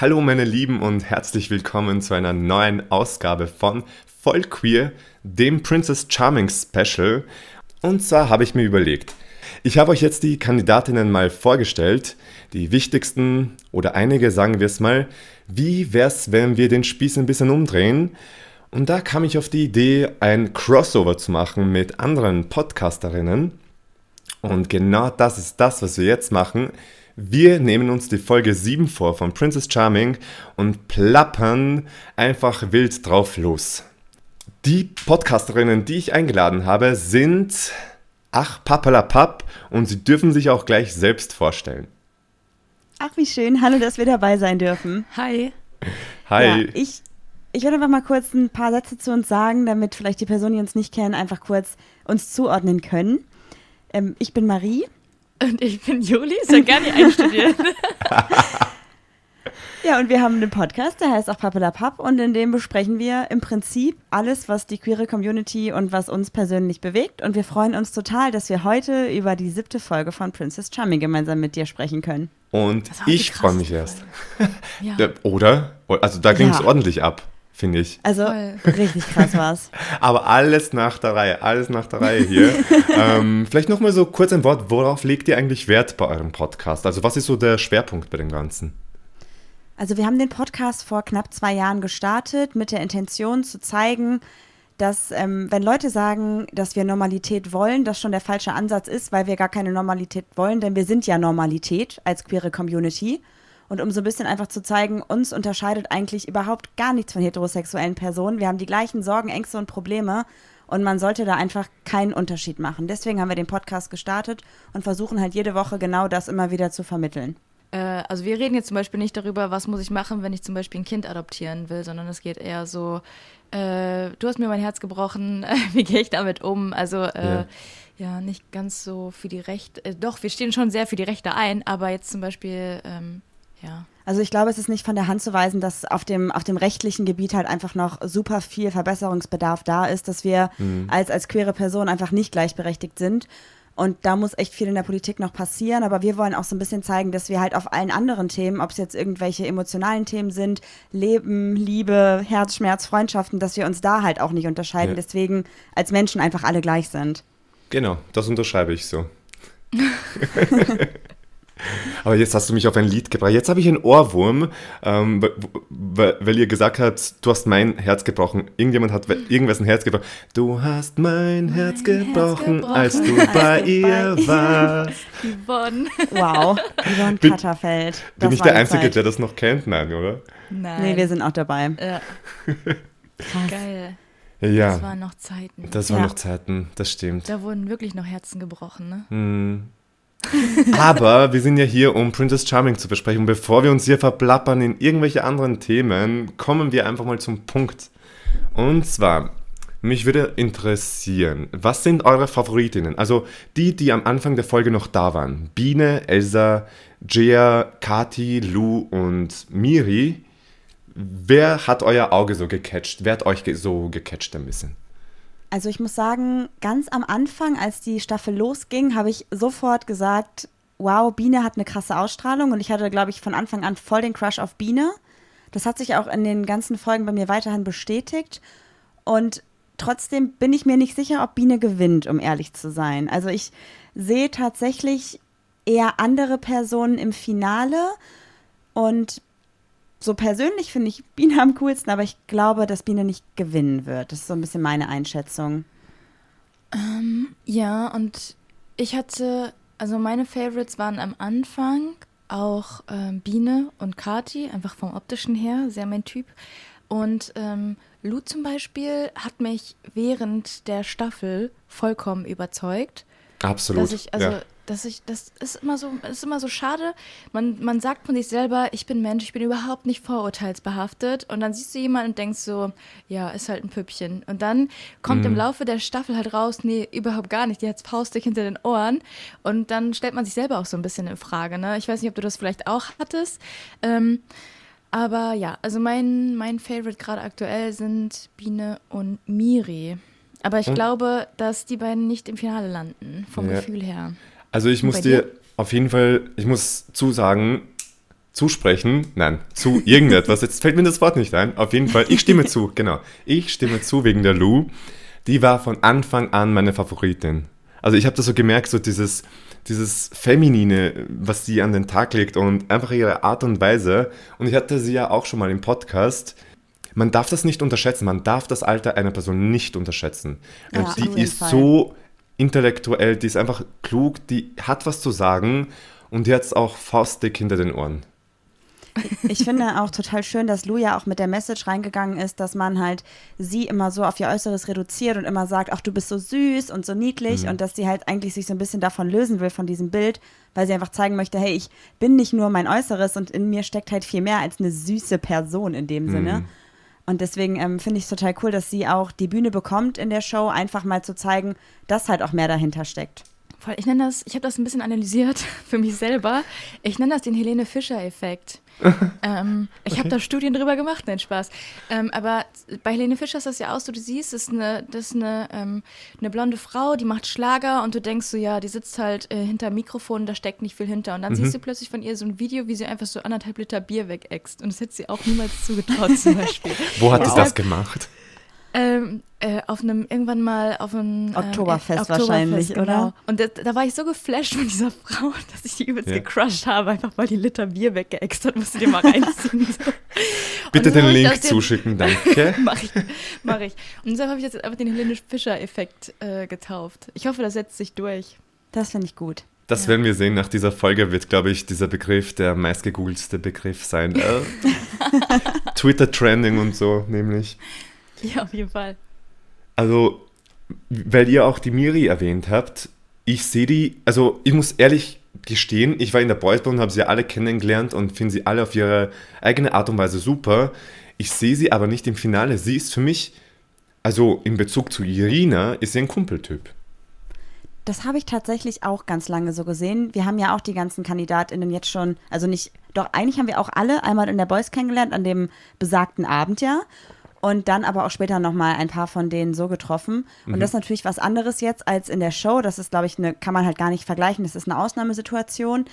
Hallo meine Lieben und herzlich willkommen zu einer neuen Ausgabe von Voll Queer, dem Princess Charming Special. Und zwar habe ich mir überlegt, ich habe euch jetzt die Kandidatinnen mal vorgestellt, die wichtigsten oder einige sagen wir es mal. Wie wär's, wenn wir den Spieß ein bisschen umdrehen? Und da kam ich auf die Idee, ein Crossover zu machen mit anderen Podcasterinnen. Und genau das ist das, was wir jetzt machen. Wir nehmen uns die Folge 7 vor von Princess Charming und plappern einfach wild drauf los. Die Podcasterinnen, die ich eingeladen habe, sind Ach Papalapap und sie dürfen sich auch gleich selbst vorstellen. Ach, wie schön. Hallo, dass wir dabei sein dürfen. Hi. Hi. Ja, ich, ich würde einfach mal kurz ein paar Sätze zu uns sagen, damit vielleicht die Personen, die uns nicht kennen, einfach kurz uns zuordnen können. Ähm, ich bin Marie. Und ich bin Juli, ist ja gar nicht einstudiert. Ja, und wir haben einen Podcast, der heißt auch Papp und in dem besprechen wir im Prinzip alles, was die queere Community und was uns persönlich bewegt. Und wir freuen uns total, dass wir heute über die siebte Folge von Princess Charming gemeinsam mit dir sprechen können. Und ich freue mich erst. Ja. Ja, Oder? Also da ging es Ja. ordentlich ab, finde ich. Also Voll. richtig krass war's. Aber alles nach der Reihe, alles nach der Reihe hier. ähm, vielleicht nochmal so kurz ein Wort, worauf legt ihr eigentlich Wert bei eurem Podcast? Also was ist so der Schwerpunkt bei dem Ganzen? Also wir haben den Podcast vor knapp zwei Jahren gestartet mit der Intention zu zeigen, dass ähm, wenn Leute sagen, dass wir Normalität wollen, das schon der falsche Ansatz ist, weil wir gar keine Normalität wollen, denn wir sind ja Normalität als queere Community. Und um so ein bisschen einfach zu zeigen, uns unterscheidet eigentlich überhaupt gar nichts von heterosexuellen Personen. Wir haben die gleichen Sorgen, Ängste und Probleme und man sollte da einfach keinen Unterschied machen. Deswegen haben wir den Podcast gestartet und versuchen halt jede Woche genau das immer wieder zu vermitteln. äh, also wir reden jetzt zum Beispiel nicht darüber, was muss ich machen, wenn ich zum Beispiel ein Kind adoptieren will, sondern es geht eher so, äh, du hast mir mein Herz gebrochen, wie gehe ich damit um? Also äh, Ja. ja. nicht ganz so für die Rechte, äh, doch, wir stehen schon sehr für die Rechte ein, aber jetzt zum Beispiel, ähm, ja. Also ich glaube, es ist nicht von der Hand zu weisen, dass auf dem, auf dem rechtlichen Gebiet halt einfach noch super viel Verbesserungsbedarf da ist, dass wir als, als queere Person einfach nicht gleichberechtigt sind. Und da muss echt viel in der Politik noch passieren. Aber wir wollen auch so ein bisschen zeigen, dass wir halt auf allen anderen Themen, ob es jetzt irgendwelche emotionalen Themen sind, Leben, Liebe, Herzschmerz, Freundschaften, dass wir uns da halt auch nicht unterscheiden. Ja. Deswegen als Menschen einfach alle gleich sind. Genau, das unterschreibe ich so. Aber jetzt hast du mich auf ein Lied gebracht. Jetzt habe ich einen Ohrwurm, ähm, weil- weil ihr gesagt habt, du hast mein Herz gebrochen. Irgendjemand hat irgendwas ein Herz gebrochen. Du hast mein, Herz, Herz gebrochen, gebrochen, als du als bei ihr bei warst. Yvonne. Wow, Yvonne Bin- Katterfeld. Bin Das ich war der Einzige, Zeit. der das noch kennt? Nein, oder? Nein. Nee, wir sind auch dabei. Ja, Krass. geil. Ja, Das waren noch Zeiten. das waren Ja. noch Zeiten, das stimmt. da wurden wirklich noch Herzen gebrochen, ne? Hm. Aber wir sind ja hier, um Princess Charming zu besprechen. Und bevor wir uns hier verplappern in irgendwelche anderen Themen, kommen wir einfach mal zum Punkt. Und zwar, mich würde interessieren, was sind eure Favoritinnen? Also die, die am Anfang der Folge noch da waren. Biene, Elsa, Jia, Kati, Lou und Miri. Wer hat euer Auge so gecatcht? Wer hat euch so gecatcht ein bisschen? Also ich muss sagen, ganz am Anfang, als die Staffel losging, habe ich sofort gesagt, wow, Biene hat eine krasse Ausstrahlung und ich hatte, glaube ich, von Anfang an voll den Crush auf Biene. Das hat sich auch in den ganzen Folgen bei mir weiterhin bestätigt und trotzdem bin ich mir nicht sicher, ob Biene gewinnt, um ehrlich zu sein. Also ich sehe tatsächlich eher andere Personen im Finale und so persönlich finde ich Biene am coolsten, aber ich glaube, dass Biene nicht gewinnen wird. Das ist so ein bisschen meine Einschätzung. Ja, und ich hatte, also meine Favorites waren am Anfang auch ähm, Biene und Kati, einfach vom optischen her, sehr mein Typ. Und ähm, Lou zum Beispiel hat mich während der Staffel vollkommen überzeugt. Absolut. Dass ich, also, ja. Dass ich, das ist immer so, ist immer so schade. Man, man sagt von sich selber, ich bin Mensch, ich bin überhaupt nicht vorurteilsbehaftet. Und dann siehst du jemanden und denkst so, ja, ist halt ein Püppchen. Und dann kommt Mhm. im Laufe der Staffel halt raus, nee, überhaupt gar nicht. Die hat faustig hinter den Ohren. Und dann stellt man sich selber auch so ein bisschen in Frage. Ne? Ich weiß nicht, ob du das vielleicht auch hattest. Ähm, aber ja, also mein, mein Favorite gerade aktuell sind Biene und Miri. Aber ich Und- glaube, dass die beiden nicht im Finale landen, vom Ja. Gefühl her. Also ich muss dir dir? auf jeden Fall, ich muss zusagen, zusprechen. Nein, zu irgendetwas. Jetzt fällt mir das Wort nicht ein. Auf jeden Fall, ich stimme zu, genau. Ich stimme zu wegen der Lou. Die war von Anfang an meine Favoritin. Also ich habe das so gemerkt, so dieses, dieses Feminine, was sie an den Tag legt und einfach ihre Art und Weise. Und ich hatte sie ja auch schon mal im Podcast. Man darf das nicht unterschätzen. Man darf das Alter einer Person nicht unterschätzen. Ja, Und auf die ist Fall. so intellektuell, die ist einfach klug, die hat was zu sagen und die hat es auch faustdick hinter den Ohren. Ich finde auch total schön, dass Lou ja auch mit der Message reingegangen ist, dass man halt sie immer so auf ihr Äußeres reduziert und immer sagt, ach, du bist so süß und so niedlich und dass sie halt eigentlich sich so ein bisschen davon lösen will, von diesem Bild, weil sie einfach zeigen möchte, hey, ich bin nicht nur mein Äußeres und in mir steckt halt viel mehr als eine süße Person in dem Sinne. Und deswegen ähm, finde ich es total cool, dass sie auch die Bühne bekommt in der Show, einfach mal zu zeigen, dass halt auch mehr dahinter steckt. Voll, ich nenne das, ich habe das ein bisschen analysiert für mich selber. Ich nenne das den Helene Fischer-Effekt. ähm, ich habe da Studien drüber gemacht, nein, Spaß. Ähm, aber bei Helene Fischer ist das ja auch so, du siehst, das ist eine, das ist eine, ähm, eine blonde Frau, die macht Schlager und du denkst so, ja, die sitzt halt äh, hinter Mikrofon, da steckt nicht viel hinter. Und dann siehst du plötzlich von ihr so ein Video, wie sie einfach so anderthalb Liter Bier wegäxt. Und das hätte sie auch niemals zugetraut zum Beispiel. Wo hat sie das gemacht? Ähm, äh, auf einem, irgendwann mal auf einem Oktoberfest äh, wahrscheinlich, genau. oder? Und da, da war ich so geflasht von dieser Frau, dass ich die übelst Ja. gecrushed habe, einfach weil die Liter Bier weggeext hat, musst du dir mal reinziehen. So. Bitte den Link zuschicken, danke. Mach ich, mach ich. Und deshalb habe ich jetzt einfach den Helene Fischer-Effekt äh, getauft. Ich hoffe, das setzt sich durch. Das finde ich gut. Das werden wir sehen. Nach dieser Folge wird, glaube ich, dieser Begriff der meistgegoogelste Begriff sein. Äh, Twitter-Trending und so, nämlich. Ja, auf jeden Fall. Also, weil ihr auch die Miri erwähnt habt, ich sehe die, also ich muss ehrlich gestehen, ich war in der Boysband und habe sie alle kennengelernt und finde sie alle auf ihre eigene Art und Weise super. Ich sehe sie aber nicht im Finale. Sie ist für mich, also in Bezug zu Irina, ist sie ein Kumpeltyp. Das habe ich tatsächlich auch ganz lange so gesehen. Wir haben ja auch die ganzen KandidatInnen jetzt schon, also nicht, doch eigentlich haben wir auch alle einmal in der Boys kennengelernt, an dem besagten Abend ja. Und dann aber auch später nochmal ein paar von denen so getroffen. Und das ist natürlich was anderes jetzt als in der Show. Das ist, glaube ich, eine, kann man halt gar nicht vergleichen. Das ist eine Ausnahmesituation.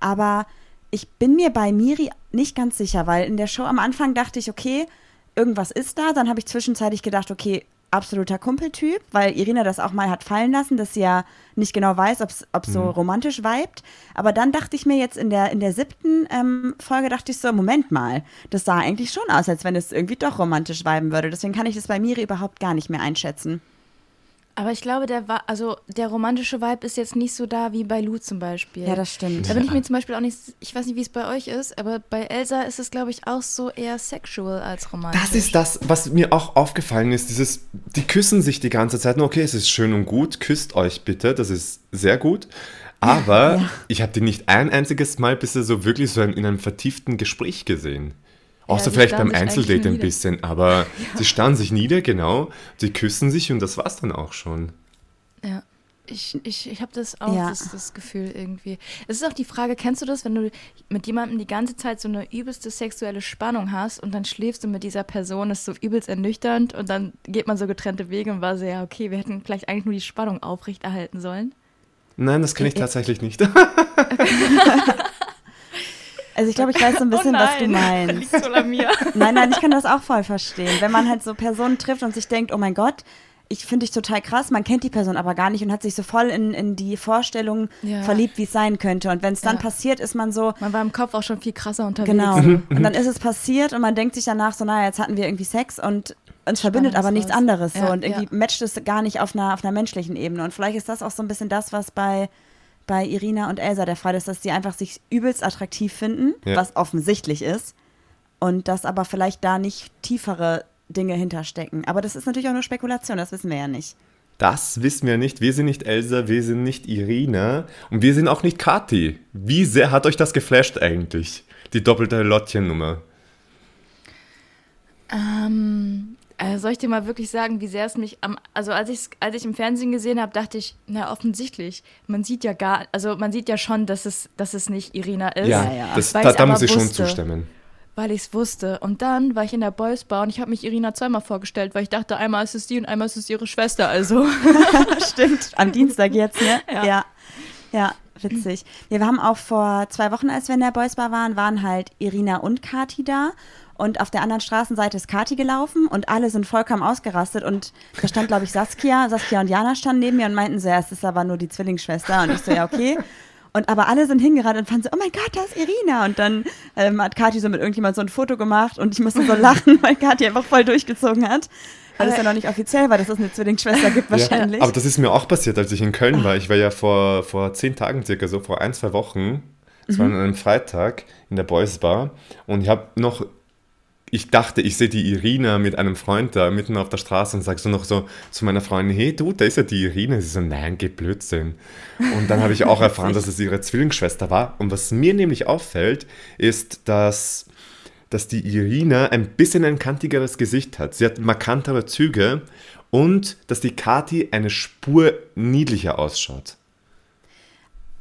Aber ich bin mir bei Miri nicht ganz sicher, weil in der Show am Anfang dachte ich, okay, irgendwas ist da. Dann habe ich zwischenzeitlich gedacht, okay, absoluter Kumpeltyp, weil Irina das auch mal hat fallen lassen, dass sie ja nicht genau weiß, ob es so romantisch vibet. Aber dann dachte ich mir jetzt in der, in der siebten ähm, Folge, dachte ich so, Moment mal, das sah eigentlich schon aus, als wenn es irgendwie doch romantisch viben würde. Deswegen kann ich das bei Miri überhaupt gar nicht mehr einschätzen. Aber ich glaube, der war, also der romantische Vibe ist jetzt nicht so da wie bei Lou zum Beispiel. Ja, das stimmt. Da bin ich mir zum Beispiel auch nicht, ich weiß nicht, wie es bei euch ist, aber bei Elsa ist es, glaube ich, auch so eher sexual als romantisch. Das ist das, was mir auch aufgefallen ist. Dieses, die küssen sich die ganze Zeit. Okay, es ist schön und gut, küsst euch bitte, das ist sehr gut. Aber Ja. ich habe die nicht ein einziges Mal bisher so wirklich so in einem vertieften Gespräch gesehen. Außer sie vielleicht beim Einzeldate ein bisschen, aber sie starren sich nieder, genau. Sie küssen sich und das war's dann auch schon. Ja. Ich, ich, ich habe das auch, Ja. das, das Gefühl irgendwie. Es ist auch die Frage, kennst du das, wenn du mit jemandem die ganze Zeit so eine übelste sexuelle Spannung hast und dann schläfst du mit dieser Person, ist so übelst ernüchternd und dann geht man so getrennte Wege und war so, ja, okay, wir hätten vielleicht eigentlich nur die Spannung aufrechterhalten sollen. Nein, das kenne ich Ja. tatsächlich nicht. Also ich glaube, ich weiß so ein bisschen, oh was du nein, meinst. liegt wohl an mir. Nein, nein, ich kann das auch voll verstehen. Wenn man halt so Personen trifft und sich denkt, oh mein Gott, ich finde dich total krass, man kennt die Person aber gar nicht und hat sich so voll in, in die Vorstellung Ja. verliebt, wie es sein könnte. Und wenn es dann Ja. passiert, ist man so, Man war im Kopf auch schon viel krasser unterwegs. genau. Mhm. Und dann ist es passiert und man denkt sich danach so, naja, jetzt hatten wir irgendwie Sex und uns verbindet aber nichts anderes so Ja, und irgendwie ja. matcht es gar nicht auf einer, auf einer menschlichen Ebene. Und vielleicht ist das auch so ein bisschen das, was bei, bei Irina und Elsa der Fall ist, dass sie einfach sich übelst attraktiv finden, Ja. was offensichtlich ist. Und dass aber vielleicht da nicht tiefere Dinge hinterstecken. Aber das ist natürlich auch nur Spekulation, das wissen wir ja nicht. Das wissen wir nicht. Wir sind nicht Elsa, wir sind nicht Irina und wir sind auch nicht Kati. Wie sehr hat euch das geflasht eigentlich? Die doppelte Lottchen-Nummer. Ähm, äh, soll ich dir mal wirklich sagen, wie sehr es mich am, also als ich als ich im Fernsehen gesehen habe, dachte ich, na offensichtlich, man sieht ja gar, also man sieht ja schon, dass es, dass es nicht Irina ist, Ja, ja. Das, Weil da, da aber muss ich schon wusste. zustimmen. weil ich es wusste. Und dann war ich in der Boys Bar und ich habe mich Irina zweimal vorgestellt, weil ich dachte, einmal ist es die und einmal ist es ihre Schwester, also. Stimmt, am Dienstag jetzt, ne? Ja. Ja. ja. witzig. Ja, wir haben auch vor zwei Wochen, als wir in der Boys Bar waren, waren halt Irina und Kati da. Und auf der anderen Straßenseite ist Kati gelaufen und alle sind vollkommen ausgerastet. Und da stand, glaube ich, Saskia. Saskia und Jana standen neben mir und meinten so, ja, es ist aber nur die Zwillingsschwester. Und ich so, ja, okay. Und aber alle sind hingerannt und fanden so, oh mein Gott, da ist Irina. Und dann ähm, hat Kathi so mit irgendjemand so ein Foto gemacht und ich musste so lachen, weil Kathi einfach voll durchgezogen hat. Weil es ja noch nicht offiziell war, dass es eine Zwillingsschwester gibt wahrscheinlich. Ja, aber das ist mir auch passiert, als ich in Köln war. Ich war ja vor, vor zehn Tagen circa, so vor ein, zwei Wochen. Es mhm. war an einem Freitag in der Boys Bar. Und ich habe noch ich dachte, ich sehe die Irina mit einem Freund da mitten auf der Straße und sage so noch so zu meiner Freundin, hey du, da ist ja die Irina. Sie so, nein, geh Blödsinn. Und dann habe ich auch erfahren, dass es ihre Zwillingsschwester war. Und was mir nämlich auffällt, ist, dass, dass die Irina ein bisschen ein kantigeres Gesicht hat. Sie hat markantere Züge und dass die Kati eine Spur niedlicher ausschaut.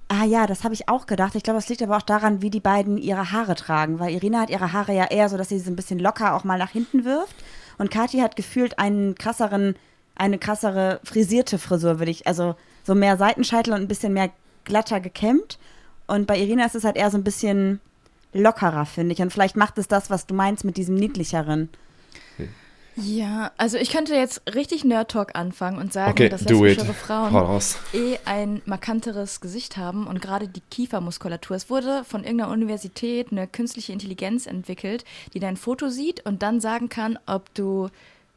Ah ja, das habe ich auch gedacht. Ich glaube, es liegt aber auch daran, wie die beiden ihre Haare tragen, weil Irina hat ihre Haare ja eher so, dass sie sie ein bisschen locker auch mal nach hinten wirft und Kathi hat gefühlt einen krasseren, eine krassere frisierte Frisur, würde ich, also so mehr Seitenscheitel und ein bisschen mehr glatter gekämmt. Und bei Irina ist es halt eher so ein bisschen lockerer, finde ich. Und vielleicht macht es das, was du meinst mit diesem niedlicheren. Ja, also ich könnte jetzt richtig Nerd-Talk anfangen und sagen, okay, dass lesbischere Frauen eh ein markanteres Gesicht haben und gerade die Kiefermuskulatur. Es wurde von irgendeiner Universität eine künstliche Intelligenz entwickelt, die dein Foto sieht und dann sagen kann, ob du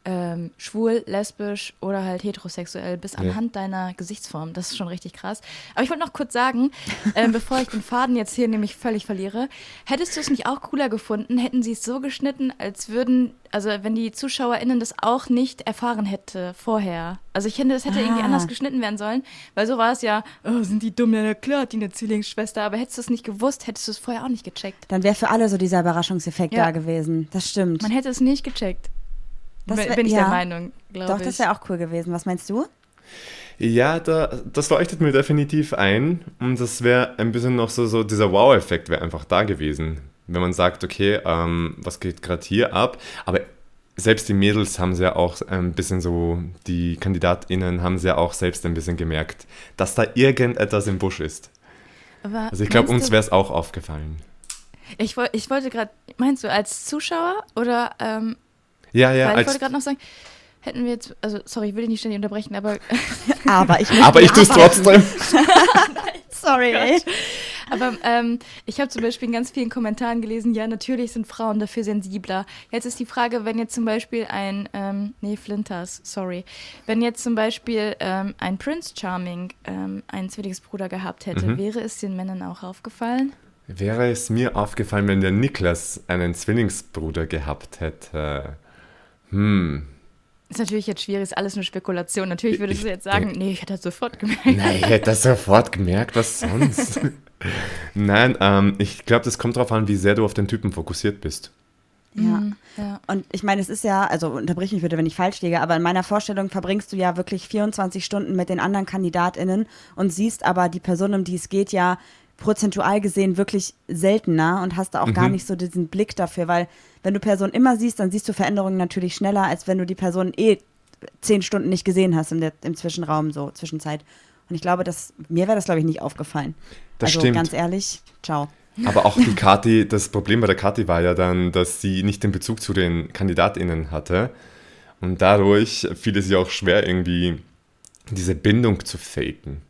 ähm, schwul, lesbisch oder halt heterosexuell bist anhand ja. deiner Gesichtsform. Das ist schon richtig krass. Aber ich wollte noch kurz sagen, äh, bevor ich den Faden jetzt hier nämlich völlig verliere, hättest du es nicht auch cooler gefunden, hätten sie es so geschnitten, als würden, also wenn die ZuschauerInnen das auch nicht erfahren hätte vorher. Also ich finde, es hätte ah. irgendwie anders geschnitten werden sollen, weil so war es ja, oh, sind die dumm, ja klar, die eine Zwillingsschwester, aber hättest du es nicht gewusst, hättest du es vorher auch nicht gecheckt. Dann wäre für alle so dieser Überraschungseffekt ja. da gewesen. Das stimmt. Man hätte es nicht gecheckt. Das wär, bin ich ja. der Meinung, glaube ich. Doch, das wäre auch cool gewesen. Was meinst du? Ja, da, das leuchtet mir definitiv ein. Und das wäre ein bisschen noch so, so dieser Wow-Effekt wäre einfach da gewesen. Wenn man sagt, okay, ähm, was geht gerade hier ab? Aber selbst die Mädels haben sie ja auch ein bisschen so, die KandidatInnen haben sie ja auch selbst ein bisschen gemerkt, dass da irgendetwas im Busch ist. Aber also ich glaube, uns wäre es auch aufgefallen. Ich, ich wollte gerade, meinst du als Zuschauer oder ähm, ja, ja. Weil ich wollte gerade noch sagen, hätten wir jetzt, also sorry, ich will dich nicht ständig unterbrechen, aber. aber ich, aber ich tue es trotzdem. sorry, ey. Aber ähm, ich habe zum Beispiel in ganz vielen Kommentaren gelesen, ja, natürlich sind Frauen dafür sensibler. Jetzt ist die Frage, wenn jetzt zum Beispiel ein, ähm, nee, Flinters, sorry, wenn jetzt zum Beispiel ähm, ein Prince Charming ähm, einen Zwillingsbruder gehabt hätte, mhm. wäre es den Männern auch aufgefallen? Wäre es mir aufgefallen, wenn der Niklas einen Zwillingsbruder gehabt hätte? Hm. Ist natürlich jetzt schwierig, ist alles nur Spekulation. Natürlich würdest du jetzt sagen, nee, ich hätte das sofort gemerkt. Nein, ich hätte das sofort gemerkt, was sonst? Nein, ähm, ich glaube, das kommt darauf an, wie sehr du auf den Typen fokussiert bist. Ja. Mhm, ja. Und ich meine, es ist ja, also unterbrich mich bitte, wenn ich falsch liege, aber in meiner Vorstellung verbringst du ja wirklich 24 Stunden mit den anderen KandidatInnen und siehst aber die Person, um die es geht, ja prozentual gesehen wirklich seltener und hast da auch mhm. gar nicht so diesen Blick dafür, weil wenn du Personen immer siehst, dann siehst du Veränderungen natürlich schneller, als wenn du die Person eh zehn Stunden nicht gesehen hast der, im Zwischenraum, so Zwischenzeit. Und ich glaube, dass mir wäre das, glaube ich, nicht aufgefallen. Das also stimmt. ganz ehrlich, ciao. Aber auch die Kati, das Problem bei der Kati war ja dann, dass sie nicht den Bezug zu den KandidatInnen hatte. Und dadurch fiel es ihr auch schwer, irgendwie diese Bindung zu faken.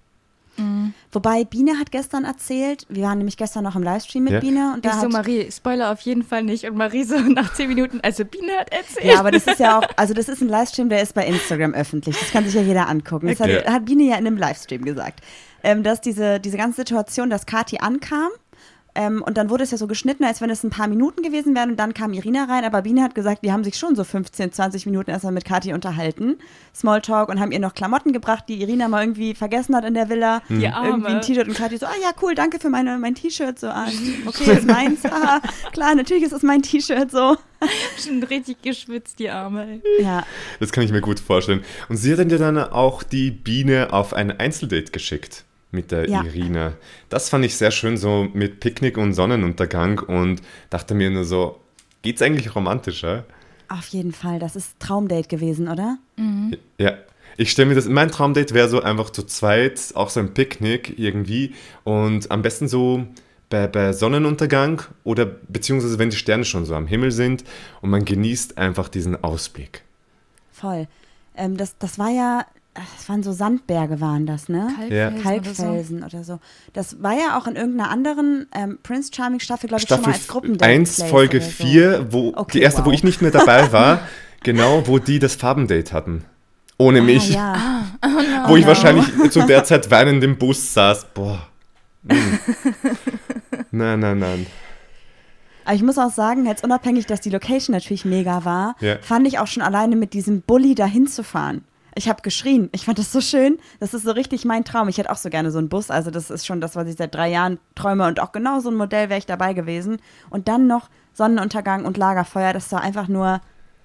Mhm. Wobei Biene hat gestern erzählt, wir waren nämlich gestern noch im Livestream mit ja. Biene. Und da ich so, Marie, Spoiler auf jeden Fall nicht. Und Marie so nach zehn Minuten, also Biene hat erzählt. Ja, aber das ist ja auch, also das ist ein Livestream, der ist bei Instagram öffentlich. Das kann sich ja jeder angucken. Das okay. hat, hat, Biene ja in einem Livestream gesagt. Ähm, dass diese, diese ganze Situation, dass Kati ankam ähm, und dann wurde es ja so geschnitten, als wenn es ein paar Minuten gewesen wären. Und dann kam Irina rein. Aber Biene hat gesagt, die haben sich schon so 15, 20 Minuten erstmal mit Kathi unterhalten. Smalltalk und haben ihr noch Klamotten gebracht, die Irina mal irgendwie vergessen hat in der Villa. Die Arme. Irgendwie ein T-Shirt und Kathi so, ah ja, cool, danke für meine, mein T-Shirt. So, ah, okay, ist meins. Ah, klar, natürlich ist es mein T-Shirt so. Schon richtig geschwitzt, die Arme. Ja. Das kann ich mir gut vorstellen. Und sie hat dann auch die Biene auf ein Einzeldate geschickt mit der ja. Irina. Das fand ich sehr schön, so mit Picknick und Sonnenuntergang und dachte mir nur so, geht's eigentlich romantischer? Auf jeden Fall, das ist Traumdate gewesen, oder? Mhm. Ja. Ich stelle mir das, mein Traumdate wäre so einfach zu zweit, auch so ein Picknick irgendwie und am besten so bei, bei Sonnenuntergang oder beziehungsweise wenn die Sterne schon so am Himmel sind und man genießt einfach diesen Ausblick. Voll. Ähm, das, das war ja, das waren so Sandberge waren das, ne? Kalkfelsen, Kalkfelsen oder so. Das war ja auch in irgendeiner anderen ähm, Prince Charming Staffel, glaube ich, Staffel schon mal als Gruppendate. 1, Place Folge oder so. 4, wo Okay, die erste, wo wow. ich nicht mehr dabei war, genau, wo die das Farbendate hatten. Ohne mich. Ah, ja. wo ich wahrscheinlich zu der Zeit weinend im Bus saß. Boah. Mm. nein, nein, nein. Aber ich muss auch sagen, jetzt unabhängig, dass die Location natürlich mega war, Ja. fand ich auch schon alleine mit diesem Bulli dahin zu fahren. Ich habe geschrien. Ich fand das so schön. Das ist so richtig mein Traum. Ich hätte auch so gerne so einen Bus. Also das ist schon das, was ich seit drei Jahren träume. Und auch genau so ein Modell wäre ich dabei gewesen. Und dann noch Sonnenuntergang und Lagerfeuer. Das war einfach nur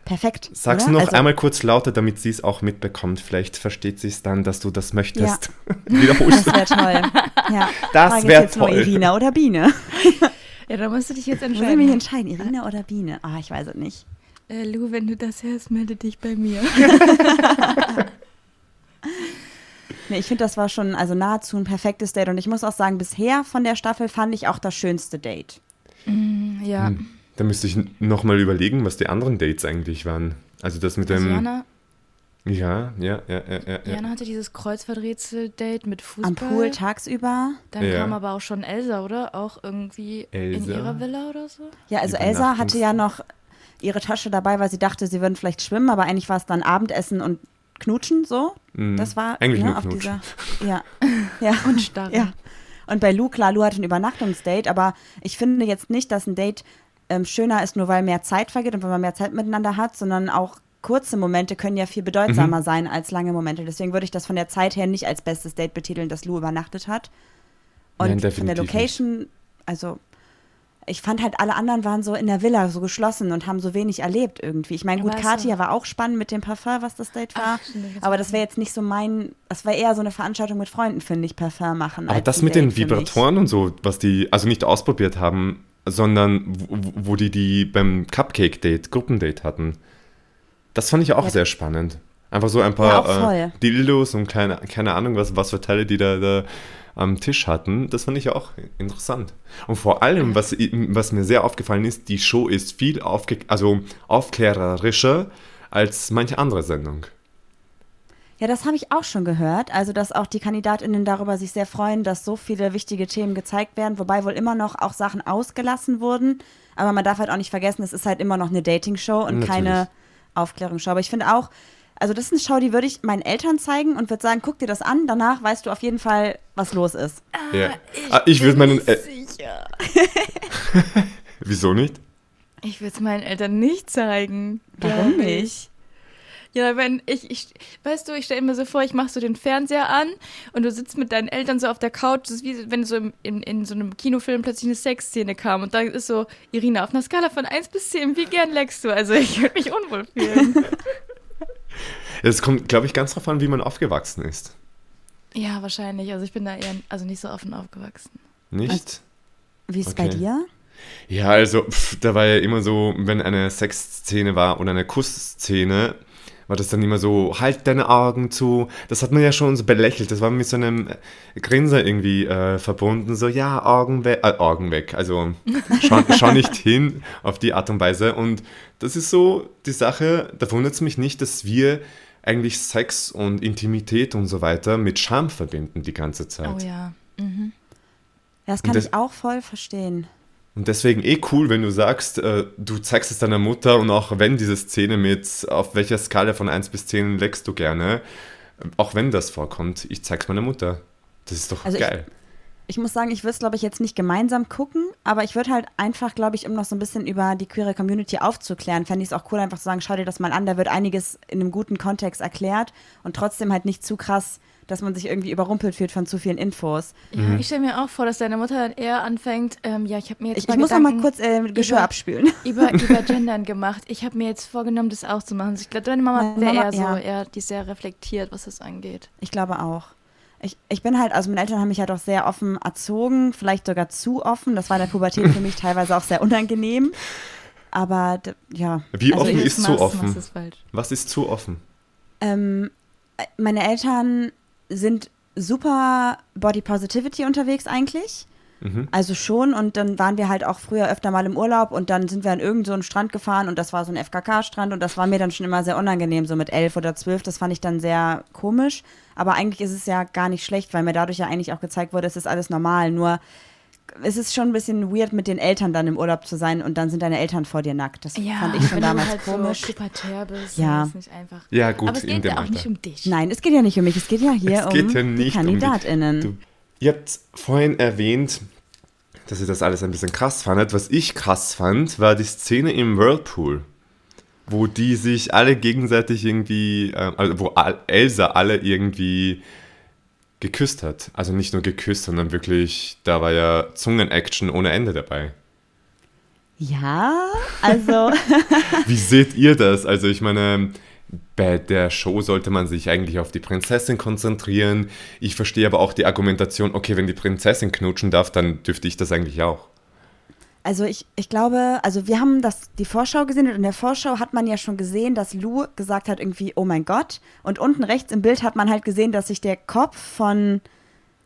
perfekt. Sag's oder? noch also, einmal kurz lauter, damit sie es auch mitbekommt. Vielleicht versteht sie es dann, dass du das möchtest. Wiederholst Das wäre toll. Ja. Das Frage ist wär jetzt nur toll. Irina oder Biene. Ja, da musst du dich jetzt Muss ich mich entscheiden. entscheiden, Irina oder Biene? Ah, ich weiß es nicht. Äh, Lou, wenn du das hörst, melde dich bei mir. Nee, ich finde, das war schon also nahezu ein perfektes Date. Und ich muss auch sagen, bisher von der Staffel fand ich auch das schönste Date. ja. Hm. Da müsste ich nochmal überlegen, was die anderen Dates eigentlich waren. Also das mit Also dem. Jana, ja, ja, ja, ja, ja. Jana hatte dieses Kreuzworträtsel-Date mit Fußball. Am Pool tagsüber. Dann Ja. kam aber auch schon Elsa, oder? Auch irgendwie in Elsa? ihrer Villa oder so? Ja, also Elsa hatte ja noch ihre Tasche dabei, weil sie dachte, sie würden vielleicht schwimmen, aber eigentlich war es dann Abendessen und Knutschen so. Mhm. Das war Eigentlich ne, nur auf Knutschen. dieser. Ja. ja. Und starren. Ja. Und bei Lou, klar, Lou hatte ein Übernachtungsdate, aber ich finde jetzt nicht, dass ein Date ähm, schöner ist, nur weil mehr Zeit vergeht und weil man mehr Zeit miteinander hat, sondern auch kurze Momente können ja viel bedeutsamer Mhm. sein als lange Momente. Deswegen würde ich das von der Zeit her nicht als bestes Date betiteln, dass Lou übernachtet hat. Und Nein, von der Location, also ich fand halt, alle anderen waren so in der Villa, so geschlossen und haben so wenig erlebt irgendwie. Ich meine, gut, Katia war auch spannend mit dem Parfum, was das Date war. Ach, das aber war- das wäre jetzt nicht so mein, das war eher so eine Veranstaltung mit Freunden, finde ich, Parfum machen. Aber das mit Date den. Vibratoren und so, was die also nicht ausprobiert haben, sondern wo, wo die die beim Cupcake-Date, Gruppendate hatten, das fand ich auch Ja. sehr spannend. Einfach so ein Ja, paar voll. äh, Dildos und keine, keine Ahnung, was, was für Teile die da, da am Tisch hatten. Das fand ich auch interessant. Und vor allem, was, was mir sehr aufgefallen ist, die Show ist viel aufge also aufklärerischer als manche andere Sendung. Ja, das habe ich auch schon gehört. Also, dass auch die KandidatInnen darüber sich sehr freuen, dass so viele wichtige Themen gezeigt werden, wobei wohl immer noch auch Sachen ausgelassen wurden. Aber man darf halt auch nicht vergessen, es ist halt immer noch eine Dating-Show und Natürlich. keine Aufklärungsshow. Aber ich finde auch, also das ist eine Show, die würde ich meinen Eltern zeigen und würde sagen, guck dir das an, danach weißt du auf jeden Fall, was los ist. Ja. Ah, ich würde meinen. Äh, Sicher. wieso nicht? Ich will es meinen Eltern nicht zeigen. Warum ich. nicht? Ja, wenn ich, ich weißt du, ich stelle mir so vor, ich mache so den Fernseher an und du sitzt mit deinen Eltern so auf der Couch. Das ist wie wenn so im, in, in so einem Kinofilm plötzlich eine Sexszene kam und dann ist so, Irina, auf einer Skala von 1 bis 10, wie gern leckst du? Also ich würde mich unwohl fühlen. Es kommt, glaube ich, ganz drauf an, wie man aufgewachsen ist. ja, wahrscheinlich. Also ich bin da eher, also nicht so offen aufgewachsen. Nicht? Wie ist es bei Okay. dir? Ja, also, pff, da war ja immer so, wenn eine Sexszene war oder eine Kussszene, war das dann immer so, halt deine Augen zu. Das hat man ja schon so belächelt. Das war mit so einem Grinser irgendwie äh, verbunden. So, ja, Augen weg, äh, Augen weg. Also, schau, schau nicht hin auf die Art und Weise. Und das ist so die Sache, da wundert es mich nicht, dass wir eigentlich Sex und Intimität und so weiter mit Scham verbinden die ganze Zeit. Oh ja. Mhm. Das kann das- ich auch voll verstehen. Und deswegen eh cool, wenn du sagst, äh, du zeigst es deiner Mutter und auch wenn diese Szene mit, auf welcher Skala von 1 bis 10 leckst du gerne, auch wenn das vorkommt, ich zeig's meiner Mutter. Das ist doch Also ich- geil. Ich muss sagen, ich würde es, glaube ich, jetzt nicht gemeinsam gucken, aber ich würde halt einfach, glaube ich, um noch so ein bisschen über die queere Community aufzuklären, fände ich es auch cool, einfach zu sagen, schau dir das mal an, da wird einiges in einem guten Kontext erklärt und trotzdem halt nicht zu krass, dass man sich irgendwie überrumpelt fühlt von zu vielen Infos. Ja, ich stelle mir auch vor, dass deine Mutter dann eher anfängt, ähm, ja, ich habe mir jetzt Ich, ich muss noch mal kurz äh, Geschirr über- abspülen. über, über Gendern gemacht. Ich habe mir jetzt vorgenommen, das auch zu machen. Also Ich glaube, deine Mama wäre eher so, ja. eher, die ist sehr reflektiert, was das angeht. Ich glaube auch. Ich, ich bin halt, also meine Eltern haben mich halt auch sehr offen erzogen, vielleicht sogar zu offen. Das war in der Pubertät für mich teilweise auch sehr unangenehm. Aber ja. Wie also offen ich, ist zu offen? es falsch. Was ist zu offen? Ähm, äh, meine Eltern sind super Body Positivity unterwegs eigentlich. Mhm. Also schon und dann waren wir halt auch früher öfter mal im Urlaub und dann sind wir an irgendeinen so Strand gefahren und das war so ein FKK-Strand und das war mir dann schon immer sehr unangenehm, so mit elf oder zwölf, das fand ich dann sehr komisch, aber eigentlich ist es ja gar nicht schlecht, weil mir dadurch ja eigentlich auch gezeigt wurde, es ist alles normal, nur es ist schon ein bisschen weird, mit den Eltern dann im Urlaub zu sein und dann sind deine Eltern vor dir nackt. Das fand ich schon damals halt komisch. So pubertär bist, Ja. ja. ist nicht einfach. Ja, gut, Aber es geht ja auch Alter. nicht um dich. Nein, es geht ja nicht um mich, es geht ja hier Es um geht ja die nicht um dich. KandidatInnen. Du, ihr habt vorhin erwähnt, dass ihr das alles ein bisschen krass fandet. Was ich krass fand, war die Szene im Whirlpool, wo die sich alle gegenseitig irgendwie, äh, also wo Elsa alle irgendwie geküsst hat. Also nicht nur geküsst, sondern wirklich, da war ja Zungen-Action ohne Ende dabei. Ja, also Wie seht ihr das? Also ich meine, bei der Show sollte man sich eigentlich auf die Prinzessin konzentrieren. Ich verstehe aber auch die Argumentation, okay, wenn die Prinzessin knutschen darf, dann dürfte ich das eigentlich auch. Also ich, ich glaube, also wir haben das, die Vorschau gesehen und in der Vorschau hat man ja schon gesehen, dass Lou gesagt hat irgendwie, oh mein Gott. Und unten rechts im Bild hat man halt gesehen, dass sich der Kopf von,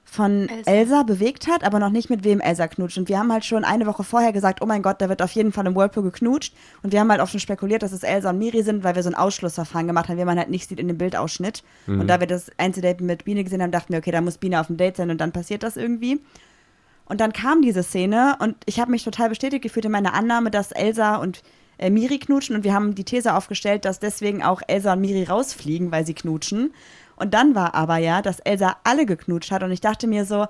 von Elsa. Elsa. bewegt hat, aber noch nicht mit wem Elsa knutscht. Und wir haben halt schon eine Woche vorher gesagt, oh mein Gott, da wird auf jeden Fall im Whirlpool geknutscht. Und wir haben halt auch schon spekuliert, dass es Elsa und Miri sind, weil wir so ein Ausschlussverfahren gemacht haben, wie man halt nicht sieht in dem Bildausschnitt. Und da wir das Einzeldate mit Biene gesehen haben, dachten wir, okay, da muss Biene auf dem Date sein und dann passiert das irgendwie. Und dann kam diese Szene und ich habe mich total bestätigt gefühlt in meiner Annahme, dass Elsa und äh, Miri knutschen und wir haben die These aufgestellt, dass deswegen auch Elsa und Miri rausfliegen, weil sie knutschen. Und dann war aber ja, dass Elsa alle geknutscht hat und ich dachte mir so,